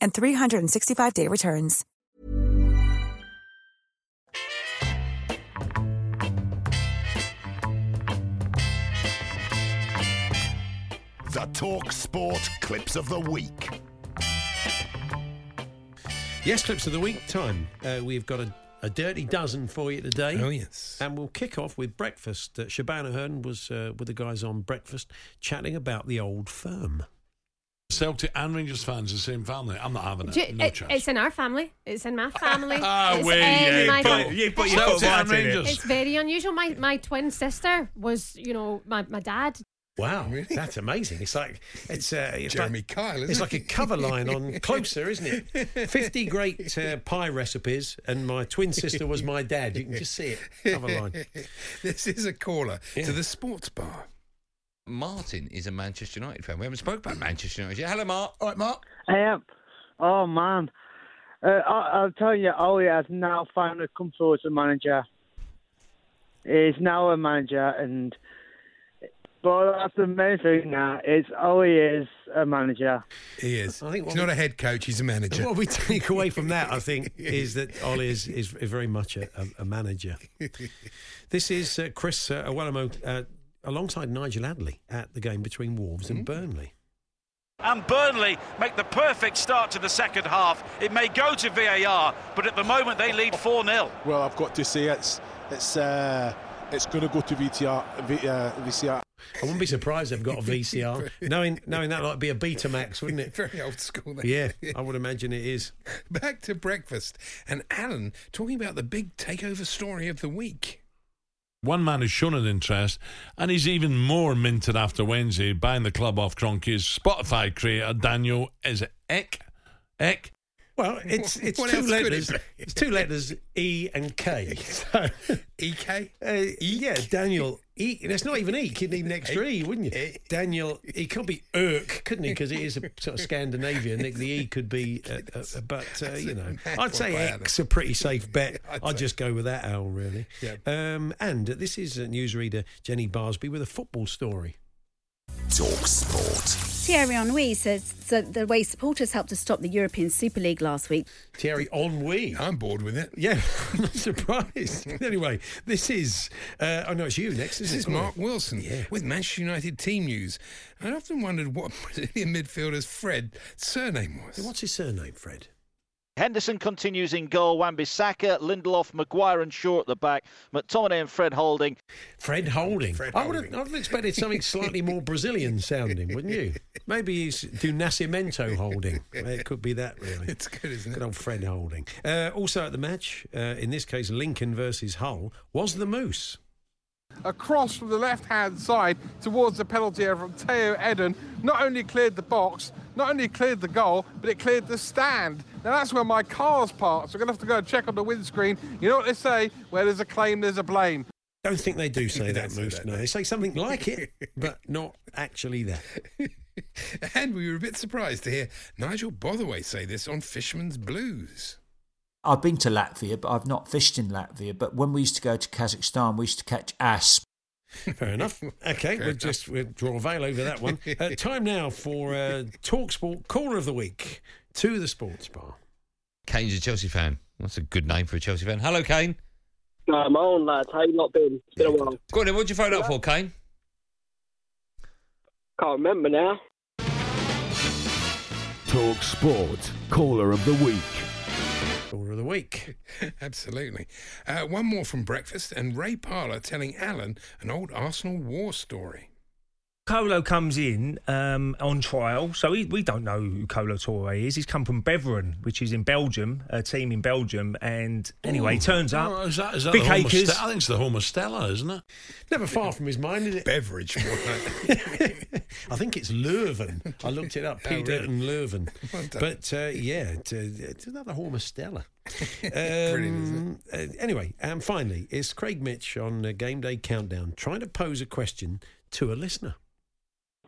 and 365-day returns. The Talk Sport Clips of the Week. Yes, clips of the week time. Uh, we've got a, a dirty dozen for you today. Oh, yes. And we'll kick off with breakfast. Uh, Shabana Hearn was uh, with the guys on breakfast chatting about the old firm. Celtic and Rangers fans, the same family. I'm not having it. You- no it- chance. it's in our family. It's in my family. Ah, it's way, in yeah, my but- family. you put your Celtic foot and in it. Rangers. It's very unusual. My my twin sister was, you know, my, my dad. Wow, Really? that's amazing. It's like it's uh, it's Jeremy like, Kyle, isn't It's it? like a cover line on Closer, isn't it? Fifty great uh, pie recipes, and my twin sister was my dad. You can just see it cover line. this is a caller to the sports bar. Martin is a Manchester United fan. We haven't spoke about Manchester United yet. Hello, Mark. All right, Mark. I am. Oh man, uh, I, I'll tell you, Ole has now finally come through as a manager. He's now a manager, and but that's the main thing now. Is Ole is a manager. He is. I think he's what not a head coach. He's a manager. What we take away from that, I think, is that Ole is, is very much a, a, a manager. This is uh, Chris uh, Awelamo, uh, alongside Nigel Adderley at the game between Wolves and Burnley. and Burnley make the perfect start to the second half. It may go to VAR, but at the moment they lead 4 0. Well, I've got to say it's it's uh, it's going to go to VTR, v, uh, VCR. I wouldn't be surprised they've got a VCR. knowing, knowing that might be a Betamax, wouldn't it? Very old school. There. Yeah, I would imagine it is. Back to breakfast, and Alan talking about the big takeover story of the week. One man has shown an interest, and he's even more minted after Wednesday buying the club off Kroenke's Spotify creator Daniel is it Eck? Eck? Well, it's it's What two could it letters. It's two letters, E and K. So, Ek. uh, yeah, Daniel. E. It's not even E. You'd need an extra E, wouldn't you? Daniel. He could be Irk, couldn't he? Because he is a sort of Scandinavian. The the E could be, uh, uh, but uh, you know, I'd say X a pretty safe bet. I'd I'd just go with that, Al. Really. Yeah. Um, and this is uh, newsreader Jenny Barsby with a football story. Talk Sport. Thierry Henry says that the way supporters helped to stop the European Super League last week. Thierry Henry. I'm bored with it. Yeah, I'm not surprised. anyway, this is. Uh, oh no, it's you next. This isn't is it? Mark Wilson with Manchester United team news. I often wondered what Brazilian midfielder's Fred surname was. What's his surname, Fred? Henderson continues in goal. Wan-Bissaka, Lindelof, Maguire, and Shaw at the back. McTominay and Fred Holding. Fred Holding. Fred I would have, I would have expected something slightly more Brazilian sounding, wouldn't you? Maybe he's do Nascimento Holding. It could be that, really. It's good, isn't it? Good old Fred Holding. Uh, also at the match, uh, in this case, Lincoln versus Hull, was the Moose. A cross from the left-hand side towards the penalty area from Tayo Edun not only cleared the box, not only cleared the goal, but it cleared the stand. Now that's where my car's parked, so we're going to have to go and check on the windscreen. You know what they say? Where there's a claim, there's a blame. Don't think they do say that, don't Moose. that, no, no. they say something like it, but not actually that. and we were a bit surprised to hear Nigel Botherway say this on Fisherman's Blues. I've been to Latvia, but I've not fished in Latvia. But when we used to go to Kazakhstan, we used to catch asp. Fair enough. Okay, we'll just we'll draw a veil over that one. Uh, time now for uh, Talksport Caller of the Week to the Sports Bar. Kane's a Chelsea fan. That's a good name for a Chelsea fan. Hello, Kane. Come on, lads. How you not been? It's been a while. Go on then. What'd you phone up for, Kane? Can't remember now. Talk Sport. Caller of the Week. Corner of the week. Absolutely. Uh, one more from breakfast, and Ray Parlour telling Alan an old Arsenal war story. Kolo comes in um, on trial, so he, we don't know who Kolo Touré is. He's come from Beveren, which is in Belgium, a team in Belgium. And anyway, Ooh. turns up. Oh, is that, is that Big the acres. Ste- I think it's the Homo Stella, isn't it? Never far from his mind, is it? Beverage. I think it's Leuven. I looked it up. Oh, Peter really? and Leuven. But uh, yeah, it's, uh, it's another Horma Stella. Brilliant, Um, uh, anyway, and finally, it's Craig Mitch on uh, Game Day Countdown trying to pose a question to a listener.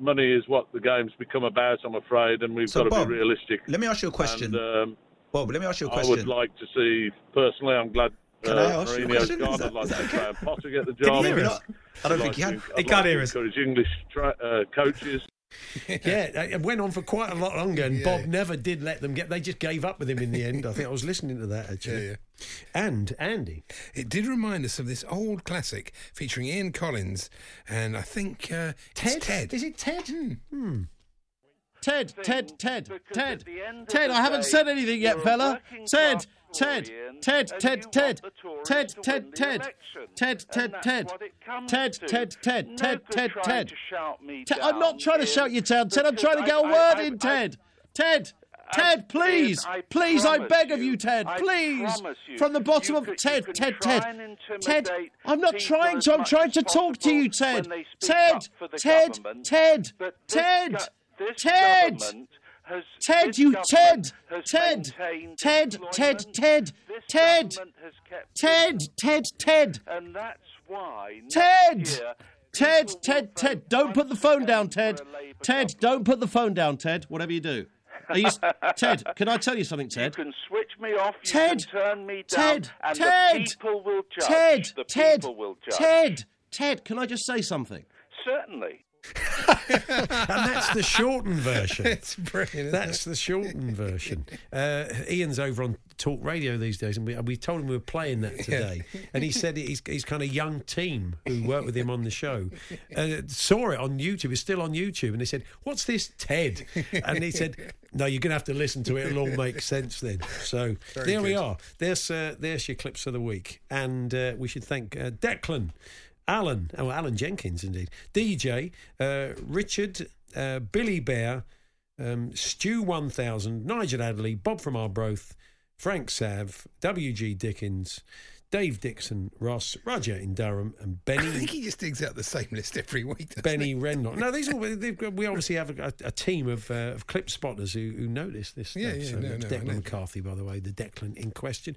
Money is what the game's become about, I'm afraid, and we've So, got to Bob, be realistic. Let me ask you a question. And, um, Bob, let me ask you a I question. I would like to see, personally, I'm glad Can uh, I ask you a Mourinho's question? Is gone. that- I'd like to see Potter get the job. Can you hear us? I don't I'd think like he can. He can't to hear us. Encourage English tra- uh, coaches. yeah, it went on for quite a lot longer, and Bob never did let them get. They just gave up with him in the end. I think I was listening to that actually. Yeah, And Andy, It did remind us of this old classic featuring Ian Collins, and I think uh, it's Ted? Ted. Is it Ted? Hmm. Ted, Ted, Ted, Ted, Ted, I haven't said anything yet, fella. Ted, Ted, Ted, Ted, Ted, Ted, Ted, Ted, Ted, Ted, Ted, Ted, Ted, Ted, Ted, Ted, Ted, Ted. Ted, I'm not trying to shout you down, Ted. I'm trying to get a word in, Ted. Ted. Ted, please, please, I beg of you, Ted, please, from the bottom of Ted, Ted, Ted, Ted. I'm not trying to. I'm trying to talk to you, Ted. Ted, Ted, Ted, Ted, Ted. Ted, you Ted, Ted, Ted, Ted, Ted, Ted, Ted, Ted, Ted, And that's why Ted, Ted, Ted, Ted. Don't put the phone down, Ted. Ted, don't put the phone down, Ted. Whatever you do. You, Ted, can I tell you something, Ted? You can switch me off, Ted, turn me down, Ted, and Ted, the people will judge. Ted, the Ted, people will judge. Ted, Ted, can I just say something? Certainly. and that's the shortened version. it's brilliant. That's the shortened version. Uh, Ian's over on Talk Radio these days, and we, we told him we were playing that today. And he said he's, he's kind of young team who worked with him on the show uh, saw it on YouTube. It's still on YouTube, and they said, "What's this, Ted?" And he said, "No, you're going to have to listen to it. It'll all make sense then." So Very there we are. There's uh, there's your clips of the week, and uh, we should thank uh, Declan. Alan, oh, Alan Jenkins, indeed. DJ, uh, Richard, uh, Billy Bear, um, Stu 1000, Nigel Adderley, Bob from Arbroath, Frank Sav, W.G. Dickens, Dave Dixon, Ross, Roger in Durham, and Benny. I think he just digs out the same list every week. Benny he? Renlock. No, these got- we obviously have a, a team of, uh, of clip spotters who, who notice this. Yeah, stuff. yeah, so no, no, Declan know. McCarthy, by the way, the Declan in question.